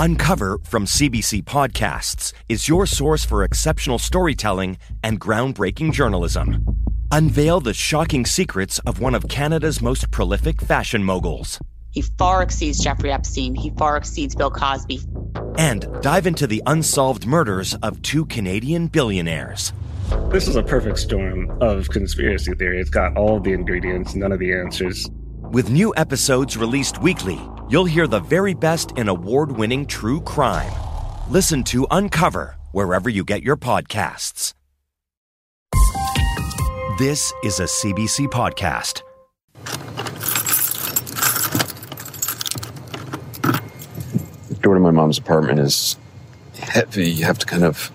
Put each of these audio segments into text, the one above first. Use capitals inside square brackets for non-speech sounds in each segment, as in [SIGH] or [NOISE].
Uncover from CBC Podcasts is your source for exceptional storytelling and groundbreaking journalism. Unveil the shocking secrets of one of Canada's most prolific fashion moguls. He far exceeds Jeffrey Epstein. He far exceeds Bill Cosby. And dive into the unsolved murders of two Canadian billionaires. This is a perfect storm of conspiracy theory. It's got all the ingredients, none of the answers. With new episodes released weekly, you'll hear the very best in award winning true crime. Listen to Uncover wherever you get your podcasts. This is a CBC podcast. The door to my mom's apartment is heavy. You have to kind of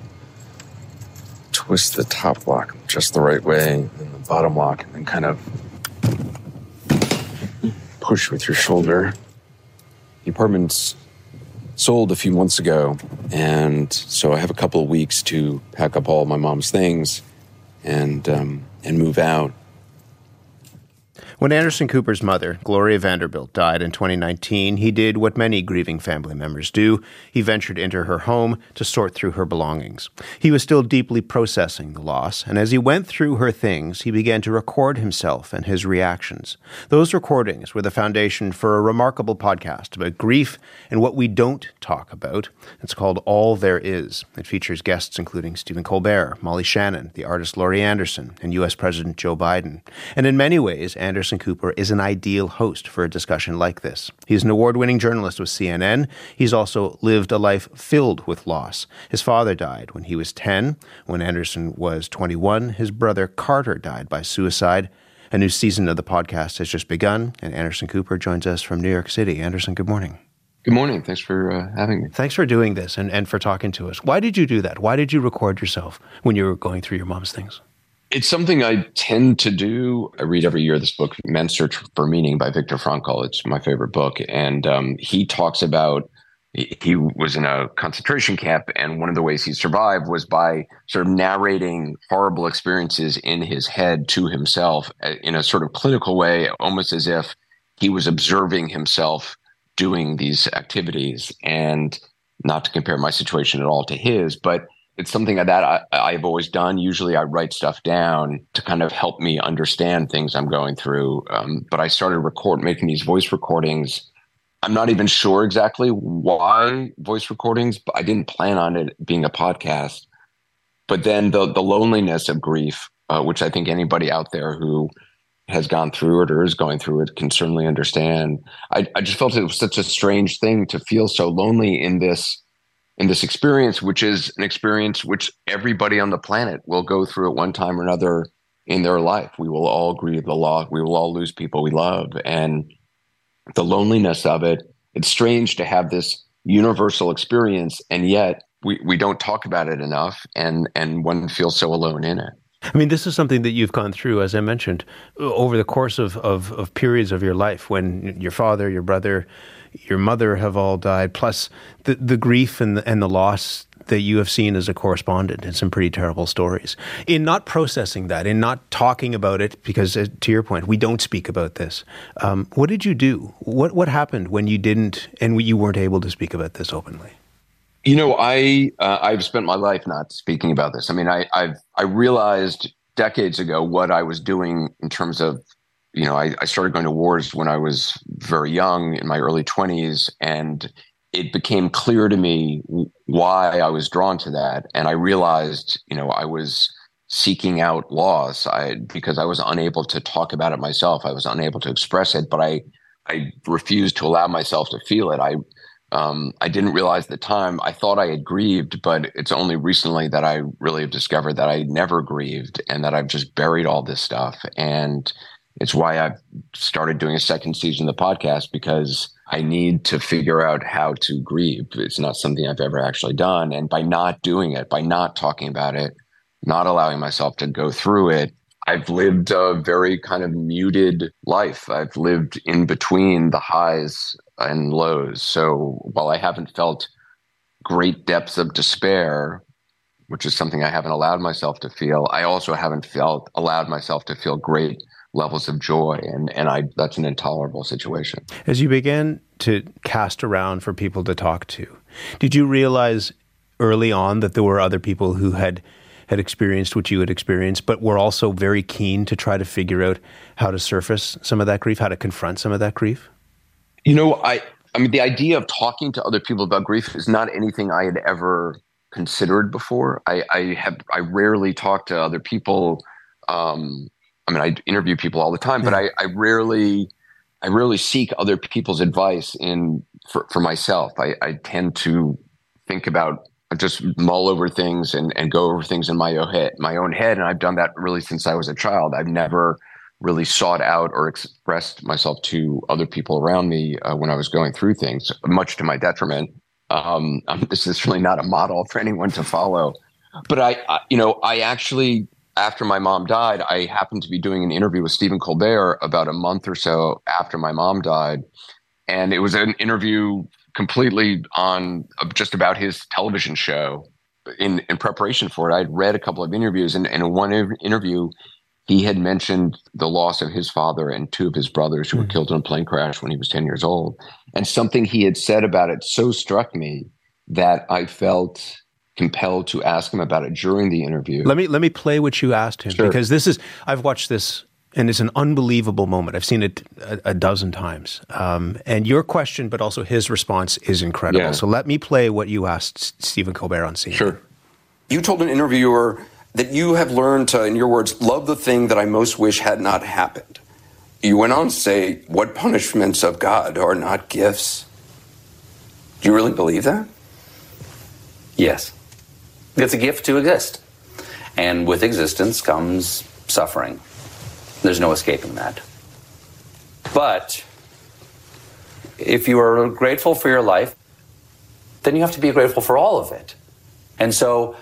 twist the top lock just the right way and the bottom lock, and then kind of push with your shoulder. The apartment's sold a few months ago, and so I have a couple of weeks to pack up all my mom's things and um, and move out. When Anderson Cooper's mother, Gloria Vanderbilt, died in 2019, he did what many grieving family members do. He ventured into her home to sort through her belongings. He was still deeply processing the loss, and as he went through her things, he began to record himself and his reactions. Those recordings were the foundation for a remarkable podcast about grief and what we don't talk about. It's called All There Is. It features guests including Stephen Colbert, Molly Shannon, the artist Laurie Anderson, and U.S. President Joe Biden. And in many ways, Anderson Anderson Cooper is an ideal host for a discussion like this. He's an award winning journalist with CNN. He's also lived a life filled with loss. His father died when he was 10. When Anderson was 21, his brother Carter died by suicide. A new season of the podcast has just begun, and Anderson Cooper joins us from New York City. Anderson, good morning. Good morning. Thanks for uh, having me. Thanks for doing this and, and for talking to us. Why did you do that? Why did you record yourself when you were going through your mom's things? It's something I tend to do. I read every year this book, Man's Search for Meaning by Viktor Frankl. It's my favorite book. And um, he talks about he was in a concentration camp, and one of the ways he survived was by sort of narrating horrible experiences in his head to himself uh, in a sort of clinical way, almost as if he was observing himself doing these activities. And not to compare my situation at all to his, but it's something that I, have always done. Usually I write stuff down to kind of help me understand things I'm going through. Um, but I started record making these voice recordings. I'm not even sure exactly why voice recordings, but I didn't plan on it being a podcast. But then the the loneliness of grief, uh, which I think anybody out there who has gone through it or is going through it can certainly understand. I, I just felt it was such a strange thing to feel so lonely in this in this experience, which is an experience which everybody on the planet will go through at one time or another in their life. We will all grieve the loss. We will all lose people we love. And the loneliness of it, it's strange to have this universal experience, and yet we, we don't talk about it enough, and, and one feels so alone in it. I mean, this is something that you've gone through, as I mentioned, over the course of, of, of periods of your life when your father, your brother, your mother have all died, plus the, the grief and the, and the loss that you have seen as a correspondent in some pretty terrible stories. In not processing that, in not talking about it, because uh, to your point, we don't speak about this. Um, what did you do? What what happened when you didn't and you weren't able to speak about this openly? You know, I uh, I've spent my life not speaking about this. I mean, I I've I realized decades ago what I was doing in terms of you know, I, I started going to wars when I was very young in my early 20s, and it became clear to me why I was drawn to that. And I realized, you know, I was seeking out loss I, because I was unable to talk about it myself. I was unable to express it, but I, I refused to allow myself to feel it. I, um, I didn't realize the time. I thought I had grieved, but it's only recently that I really have discovered that I never grieved and that I've just buried all this stuff. And it's why I've started doing a second season of the podcast because I need to figure out how to grieve. It's not something I've ever actually done. And by not doing it, by not talking about it, not allowing myself to go through it, I've lived a very kind of muted life. I've lived in between the highs and lows. So while I haven't felt great depths of despair, which is something I haven't allowed myself to feel, I also haven't felt allowed myself to feel great levels of joy and and I that's an intolerable situation. As you began to cast around for people to talk to, did you realize early on that there were other people who had had experienced what you had experienced, but were also very keen to try to figure out how to surface some of that grief, how to confront some of that grief? You know, I I mean the idea of talking to other people about grief is not anything I had ever considered before. I, I have I rarely talk to other people um, I mean, I interview people all the time, but I, I rarely, I rarely seek other people's advice in for, for myself. I, I tend to think about just mull over things and, and go over things in my own head, my own head. And I've done that really since I was a child. I've never really sought out or expressed myself to other people around me uh, when I was going through things, much to my detriment. Um, [LAUGHS] this is really not a model for anyone to follow. But I, I, you know, I actually after my mom died, I happened to be doing an interview with Stephen Colbert about a month or so after my mom died. And it was an interview completely on uh, just about his television show. In, in preparation for it, I'd read a couple of interviews, and, and in one interview, he had mentioned the loss of his father and two of his brothers who mm. were hmm. killed in a plane crash when he was 10 years old. And something he had said about it so struck me that I felt compelled to ask him about it during the interview. Let me let me play what you asked him sure. because this is I've watched this and it's an unbelievable moment. I've seen it a, a dozen times. Um, and your question, but also his response, is incredible. Yeah. So let me play what you asked Stephen Colbert on CNN. Sure. You told an interviewer that you have learned to, in your words, love the thing that I most wish had not happened. You went on to say, "What punishments of God are not gifts?" Do you really believe that? Yes. It's a gift to exist. And with existence comes suffering. There's no escaping that. But if you are grateful for your life, then you have to be grateful for all of it. And so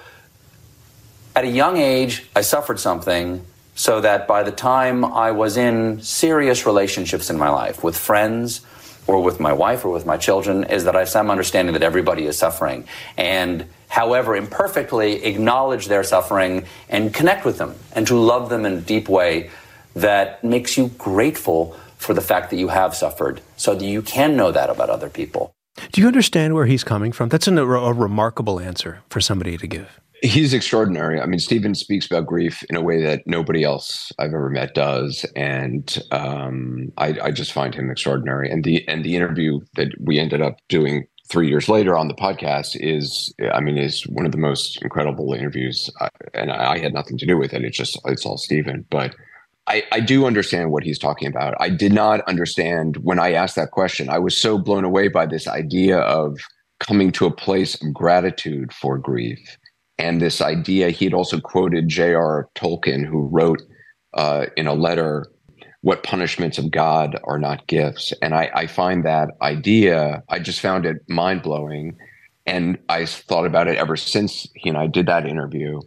at a young age, I suffered something so that by the time I was in serious relationships in my life with friends or with my wife or with my children, is that I have some understanding that everybody is suffering. And however imperfectly, acknowledge their suffering and connect with them and to love them in a deep way that makes you grateful for the fact that you have suffered so that you can know that about other people. Do you understand where he's coming from? That's an, a, a remarkable answer for somebody to give. He's extraordinary. I mean, Stephen speaks about grief in a way that nobody else I've ever met does, and um, I, I, just find him extraordinary. And the and the interview that we ended up doing three years later on the podcast is, I mean, is one of the most incredible interviews. And I, I had nothing to do with it. It's just, it's all Stephen. But I, I do understand what he's talking about. I did not understand when I asked that question. I was so blown away by this idea of coming to a place of gratitude for grief. And this idea, he had also quoted J.R. Tolkien, who wrote uh, in a letter what punishments of God are not gifts. And I, I find that idea, I just found it mind blowing. And I thought about it ever since he and I did that interview.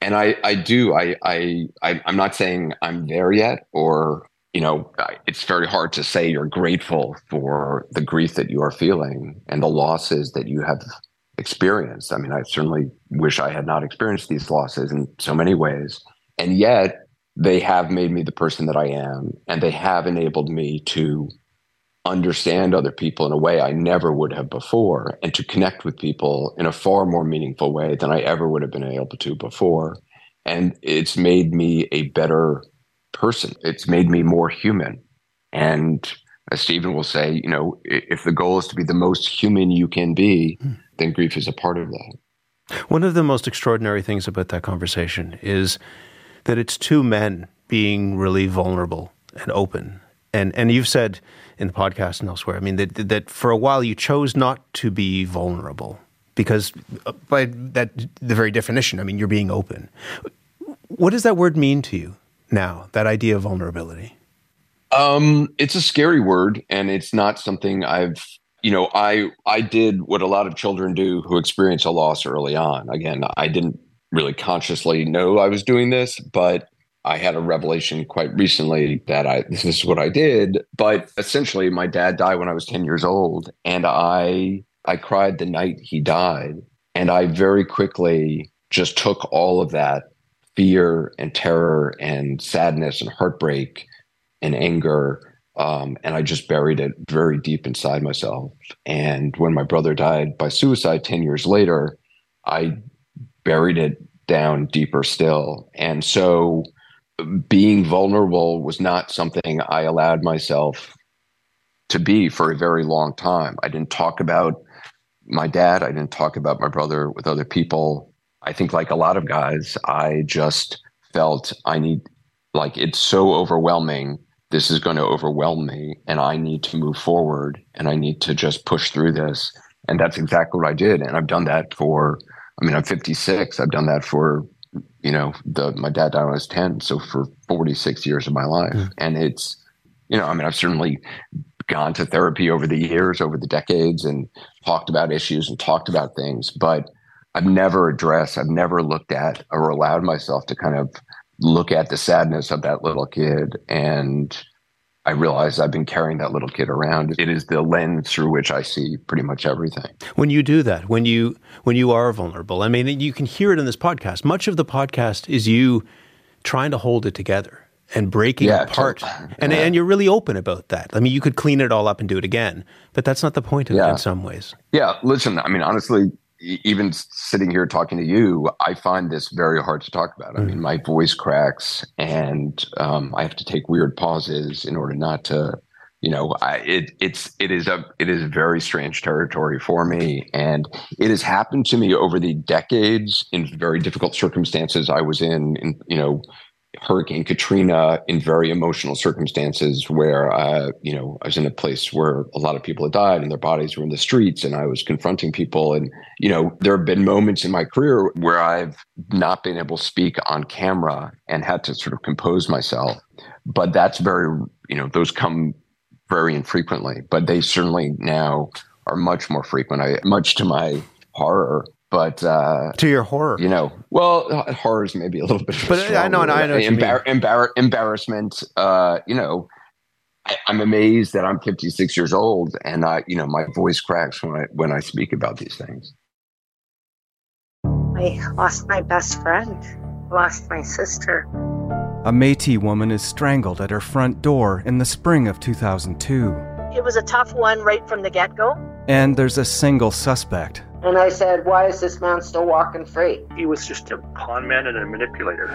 And I, I do, I, I, I, am not saying I'm there yet, or, you know, it's very hard to say you're grateful for the grief that you are feeling and the losses that you have experienced. I mean, I certainly wish I had not experienced these losses in so many ways. And yet, they have made me the person that I am, and they have enabled me to understand other people in a way I never would have before, and to connect with people in a far more meaningful way than I ever would have been able to before. And it's made me a better person. It's made me more human. And as Stephen will say, you know, if the goal is to be the most human you can be, hmm. then grief is a part of that. One of the most extraordinary things about that conversation is that it's two men being really vulnerable and open. And and you've said in the podcast and elsewhere, I mean that that for a while you chose not to be vulnerable because uh, by that the very definition, I mean you're being open. What does that word mean to you now? That idea of vulnerability. Um, it's a scary word, and it's not something I've you know i i did what a lot of children do who experience a loss early on again i didn't really consciously know I was doing this, but I had a revelation quite recently that I this is what I did. But essentially, my dad died when I was ten years old, and I I cried the night he died, and I very quickly just took all of that fear and terror and sadness and heartbreak and anger. Um, and I just buried it very deep inside myself. And when my brother died by suicide 10 years later, I buried it down deeper still. And so being vulnerable was not something I allowed myself to be for a very long time. I didn't talk about my dad, I didn't talk about my brother with other people. I think, like a lot of guys, I just felt I need, like, it's so overwhelming. This is going to overwhelm me, and I need to move forward and I need to just push through this. And that's exactly what I did. And I've done that for, I mean, I'm 56. I've done that for, you know, the my dad died when I was 10. So for 46 years of my life. Mm. And it's, you know, I mean, I've certainly gone to therapy over the years, over the decades, and talked about issues and talked about things. But I've never addressed, I've never looked at or allowed myself to kind of look at the sadness of that little kid. And I realize I've been carrying that little kid around. It is the lens through which I see pretty much everything. When you do that, when you when you are vulnerable, I mean, you can hear it in this podcast. Much of the podcast is you trying to hold it together and breaking yeah, apart. And yeah. and you're really open about that. I mean, you could clean it all up and do it again, but that's not the point of yeah. it in some ways. Yeah, listen, I mean, honestly, even sitting here talking to you, I find this very hard to talk about. I mean, mm. my voice cracks, and um, I have to take weird pauses in order not to, you know, I, it it's it is a it is very strange territory for me, and it has happened to me over the decades in very difficult circumstances I was in, in you know, Hurricane Katrina in very emotional circumstances where, uh, you know, I was in a place where a lot of people had died and their bodies were in the streets and I was confronting people. And, you know, there have been moments in my career where I've not been able to speak on camera and had to sort of compose myself. But that's very, you know, those come very infrequently, but they certainly now are much more frequent. I, much to my horror, but uh, to your horror, you know, well, horror is maybe a little bit, but I know, I know, Embar- embar- embarrassment. Uh, you know, I, am amazed that I'm 56 years old, and I, you know, my voice cracks when I when I speak about these things. I lost my best friend, lost my sister. A Métis woman is strangled at her front door in the spring of 2002. It was a tough one right from the get go. And there's a single suspect and I said, Why is this man still walking free? He was just a pawn man and a manipulator.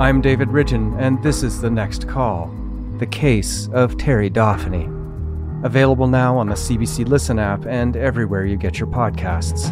I'm David Ridgen, and this is The Next Call The Case of Terry Dauphinais. Available now on the CBC Listen app and everywhere you get your podcasts.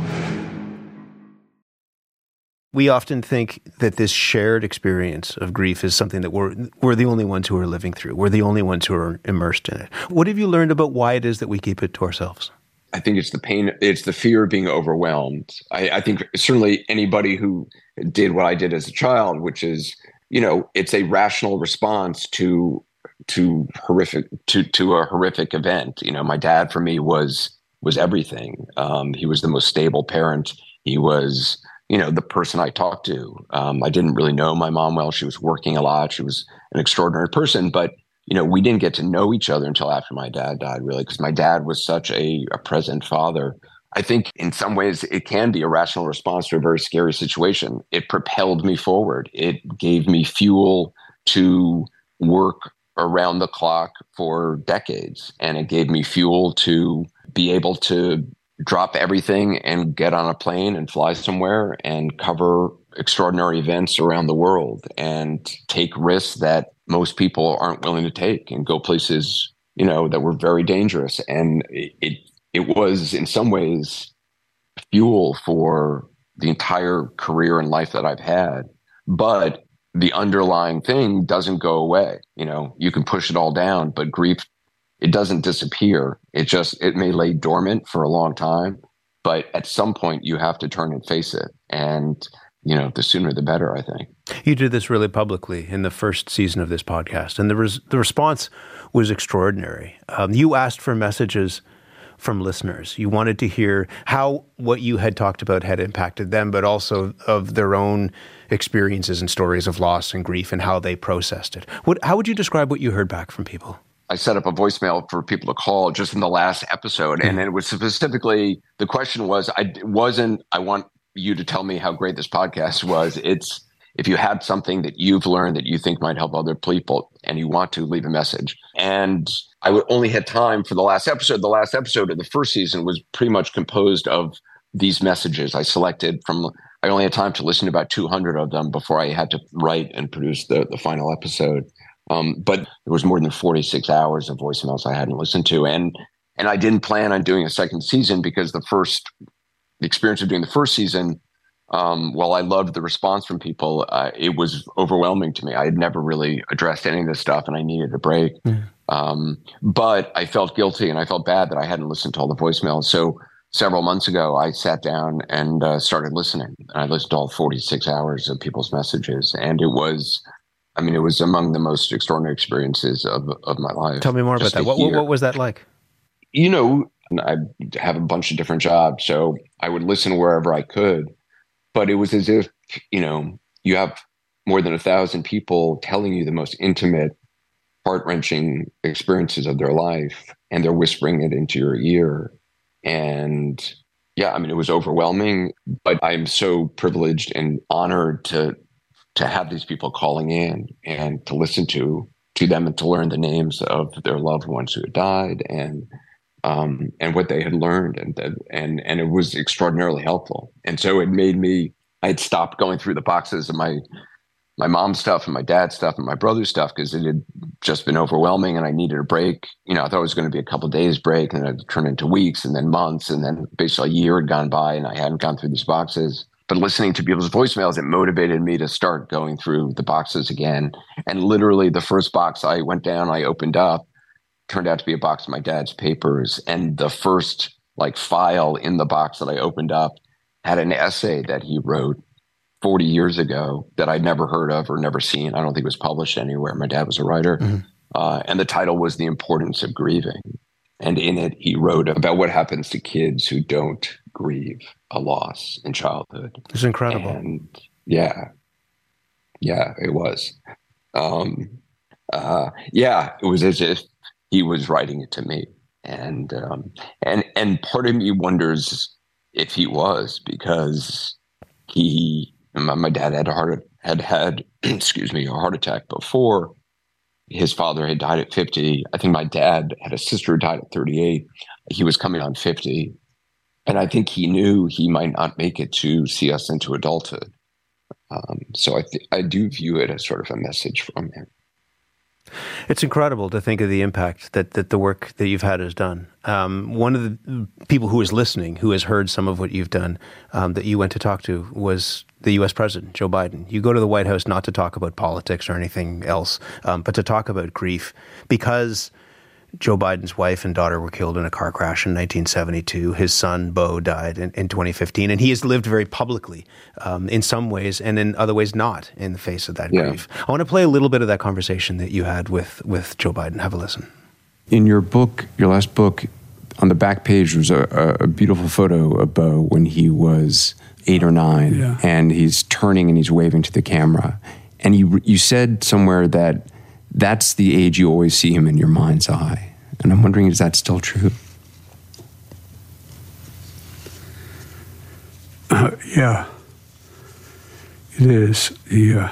We often think that this shared experience of grief is something that we're, we're the only ones who are living through. We're the only ones who are immersed in it. What have you learned about why it is that we keep it to ourselves? I think it's the pain, it's the fear of being overwhelmed. I, I, think certainly anybody who did what I did as a child, which is, you know, it's a rational response to to horrific to to a horrific event. You know, my dad for me was was everything. Um, he was the most stable parent. He was, you know, the person I talked to. Um, I didn't really know my mom well. She was working a lot. She was an extraordinary person, but you know, we didn't get to know each other until after my dad died, really, because my dad was such a, a present father. I think in some ways it can be a rational response to a very scary situation. It propelled me forward. It gave me fuel to work around the clock for decades. And it gave me fuel to be able to drop everything and get on a plane and fly somewhere and cover extraordinary events around the world and take risks that most people aren't willing to take and go places you know that were very dangerous. And it it, it was in some ways fuel for the entire career and life that I've had. But the underlying thing doesn't go away. You know you can push it all down but grief it doesn't disappear. It just it may lay dormant for a long time but at some point you have to turn and face it. And you know, the sooner the better, I think. You did this really publicly in the first season of this podcast, and the, res- the response was extraordinary. Um, you asked for messages from listeners. You wanted to hear how what you had talked about had impacted them, but also of their own experiences and stories of loss and grief and how they processed it. What, how would you describe what you heard back from people? I set up a voicemail for people to call just in the last episode, and it was specifically the question was I wasn't I want you to tell me how great this podcast was. It's if you had something that you've learned that you think might help other people and you want to leave a message. And I would only had time for the last episode. The last episode of the first season was pretty much composed of these messages I selected from I only had time to listen to about 200 of them before I had to write and produce the, the final episode. Um, but there was more than 46 hours of voicemails I hadn't listened to. And, and I didn't plan on doing a second season because the first the experience of doing the first season, um, while I loved the response from people, uh, it was overwhelming to me. I had never really addressed any of this stuff and I needed a break. Um, but I felt guilty and I felt bad that I hadn't listened to all the voicemails. So several months ago, I sat down and uh, started listening. And I listened to all 46 hours of people's messages, and it was. I mean, it was among the most extraordinary experiences of, of my life. Tell me more about that. What, what, what was that like? You know, I have a bunch of different jobs, so I would listen wherever I could. But it was as if, you know, you have more than a thousand people telling you the most intimate, heart wrenching experiences of their life, and they're whispering it into your ear. And yeah, I mean, it was overwhelming, but I'm so privileged and honored to to have these people calling in and to listen to to them and to learn the names of their loved ones who had died and um, and what they had learned and and and it was extraordinarily helpful. And so it made me I had stopped going through the boxes of my my mom's stuff and my dad's stuff and my brother's stuff because it had just been overwhelming and I needed a break. You know, I thought it was going to be a couple days break and it turned into weeks and then months and then basically a year had gone by and I hadn't gone through these boxes. But listening to people's voicemails, it motivated me to start going through the boxes again. And literally the first box I went down, I opened up, turned out to be a box of my dad's papers. And the first like file in the box that I opened up had an essay that he wrote 40 years ago that I'd never heard of or never seen. I don't think it was published anywhere. My dad was a writer. Mm-hmm. Uh, and the title was The Importance of Grieving. And in it, he wrote about what happens to kids who don't grieve a loss in childhood. It's incredible. And yeah, yeah, it was. Um, uh, yeah, it was as if he was writing it to me. And um, and and part of me wonders if he was because he my, my dad had a heart had had [CLEARS THROAT] excuse me a heart attack before. His father had died at 50. I think my dad had a sister who died at 38. He was coming on 50. And I think he knew he might not make it to see us into adulthood. Um, so I, th- I do view it as sort of a message from him. It's incredible to think of the impact that, that the work that you've had has done. Um, one of the people who is listening, who has heard some of what you've done, um, that you went to talk to was the U.S. President, Joe Biden. You go to the White House not to talk about politics or anything else, um, but to talk about grief because Joe Biden's wife and daughter were killed in a car crash in 1972. His son, Beau, died in, in 2015. And he has lived very publicly um, in some ways and in other ways not in the face of that yeah. grief. I want to play a little bit of that conversation that you had with, with Joe Biden. Have a listen. In your book, your last book, on the back page was a, a beautiful photo of Beau when he was eight or nine, yeah. and he's turning and he's waving to the camera. And you you said somewhere that that's the age you always see him in your mind's eye. And I'm wondering, is that still true? Uh, yeah, it is. He uh,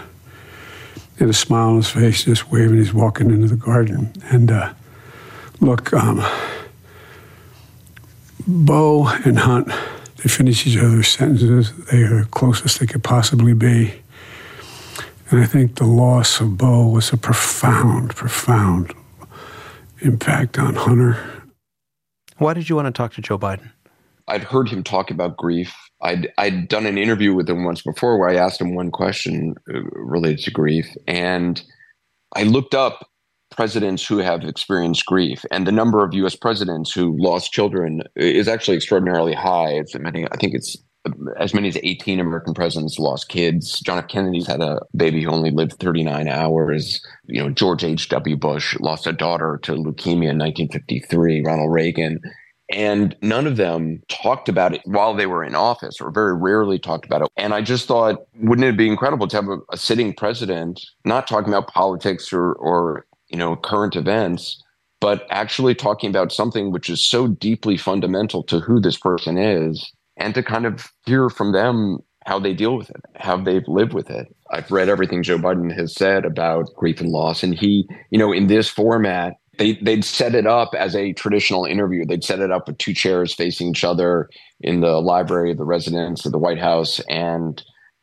had a smile on his face, just waving. He's walking into the garden. And uh, look, um, Beau and Hunt they finish each other's sentences. They are the closest they could possibly be. And I think the loss of Beau was a profound, profound impact on Hunter. Why did you want to talk to Joe Biden? I'd heard him talk about grief. I'd I'd done an interview with him once before where I asked him one question uh, related to grief, and I looked up presidents who have experienced grief, and the number of U.S. presidents who lost children is actually extraordinarily high. It's many, I think it's as many as 18 American presidents lost kids. John F. Kennedy's had a baby who only lived 39 hours. You know, George H.W. Bush lost a daughter to leukemia in 1953. Ronald Reagan. And none of them talked about it while they were in office, or very rarely talked about it. And I just thought, wouldn't it be incredible to have a, a sitting president not talking about politics or, or you know, current events, but actually talking about something which is so deeply fundamental to who this person is and to kind of hear from them how they deal with it, how they've lived with it. I've read everything Joe Biden has said about grief and loss, and he, you know, in this format, they they'd set it up as a traditional interview. They'd set it up with two chairs facing each other in the library of the residence of the White House. And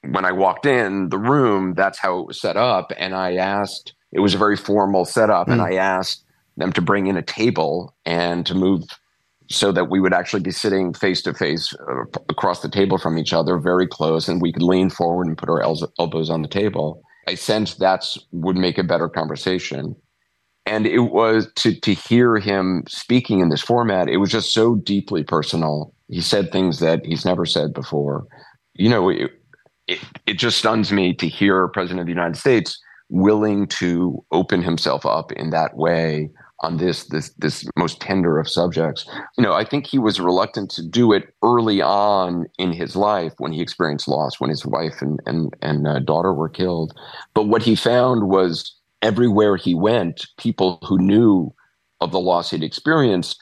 when I walked in the room, that's how it was set up. And I asked, it was a very formal setup, mm. and I asked them to bring in a table and to move so that we would actually be sitting face to face across the table from each other, very close, and we could lean forward and put our el- elbows on the table. I sensed that's would make a better conversation. And it was to to hear him speaking in this format it was just so deeply personal. He said things that he's never said before. You know it, it, it just stuns me to hear a president of the united states willing to open himself up in that way on this this this most tender of subjects. You know i think he was reluctant to do it early on in his life when he experienced loss when his wife and and and uh, daughter were killed. But what he found was everywhere he went, people who knew of the loss he'd experienced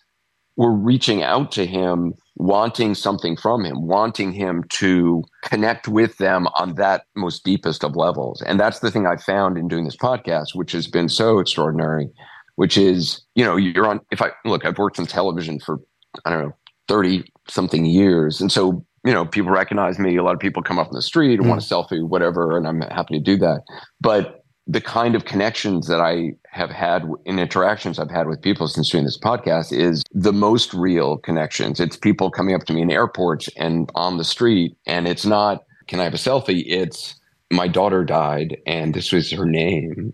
were reaching out to him, wanting something from him, wanting him to connect with them on that most deepest of levels. And that's the thing I found in doing this podcast, which has been so extraordinary, which is, you know, you're on, if I look, I've worked in television for, I don't know, 30 something years. And so, you know, people recognize me. A lot of people come up in the street and mm. want a selfie, whatever, and I'm happy to do that. But the kind of connections that I have had in interactions I've had with people since doing this podcast is the most real connections. It's people coming up to me in airports and on the street, and it's not, can I have a selfie? It's, my daughter died, and this was her name,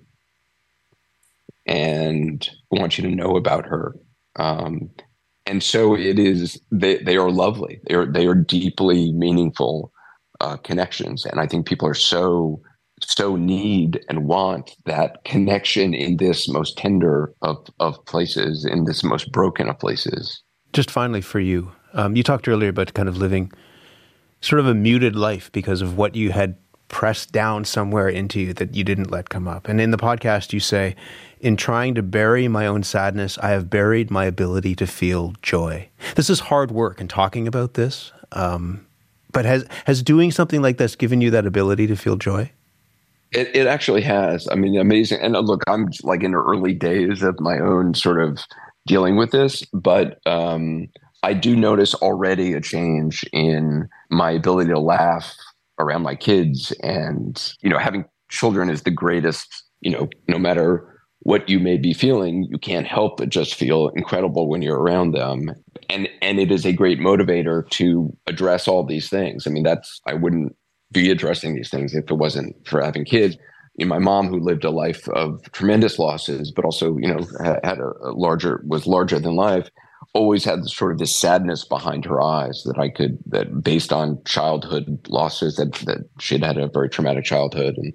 and want you to know about her. Um, and so it is, they, they are lovely. They are, they are deeply meaningful uh, connections. And I think people are so so need and want that connection in this most tender of, of places, in this most broken of places. Just finally for you, um, you talked earlier about kind of living sort of a muted life because of what you had pressed down somewhere into you that you didn't let come up. And in the podcast, you say, in trying to bury my own sadness, I have buried my ability to feel joy. This is hard work and talking about this. Um, but has has doing something like this given you that ability to feel joy? It, it actually has. I mean, amazing. And uh, look, I'm like in the early days of my own sort of dealing with this, but um, I do notice already a change in my ability to laugh around my kids. And, you know, having children is the greatest, you know, no matter what you may be feeling, you can't help but just feel incredible when you're around them. And and it is a great motivator to address all these things. I mean, that's I wouldn't be addressing these things if it wasn't for having kids. You know, my mom, who lived a life of tremendous losses, but also you know had a, a larger was larger than life, always had sort of this sadness behind her eyes that I could that based on childhood losses that that she'd had a very traumatic childhood and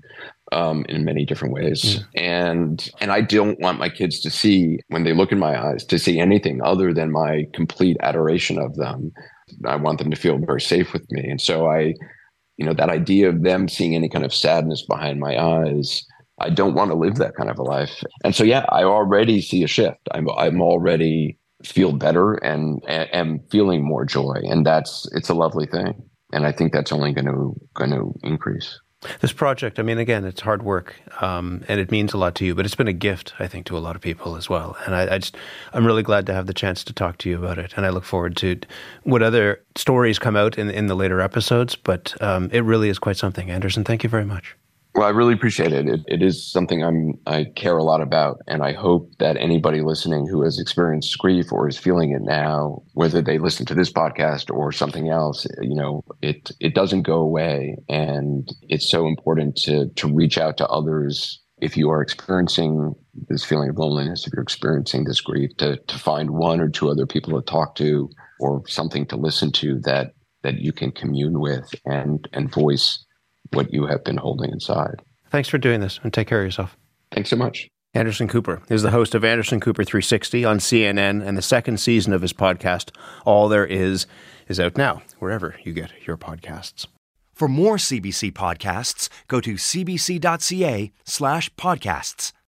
um, in many different ways. Yeah. And and I don't want my kids to see when they look in my eyes to see anything other than my complete adoration of them. I want them to feel very safe with me, and so I you know that idea of them seeing any kind of sadness behind my eyes i don't want to live that kind of a life and so yeah i already see a shift i'm, I'm already feel better and am feeling more joy and that's it's a lovely thing and i think that's only going to going to increase this project, I mean, again, it's hard work, um, and it means a lot to you. But it's been a gift, I think, to a lot of people as well. And I, I, just, I'm really glad to have the chance to talk to you about it. And I look forward to what other stories come out in in the later episodes. But um, it really is quite something. Anderson, thank you very much. Well, I really appreciate it. it. It is something I'm I care a lot about, and I hope that anybody listening who has experienced grief or is feeling it now, whether they listen to this podcast or something else, you know, it it doesn't go away, and it's so important to to reach out to others if you are experiencing this feeling of loneliness, if you're experiencing this grief, to to find one or two other people to talk to or something to listen to that that you can commune with and and voice what you have been holding inside. Thanks for doing this and take care of yourself. Thanks so much. Anderson Cooper is the host of Anderson Cooper 360 on CNN, and the second season of his podcast, All There Is, is out now, wherever you get your podcasts. For more CBC podcasts, go to cbc.ca slash podcasts.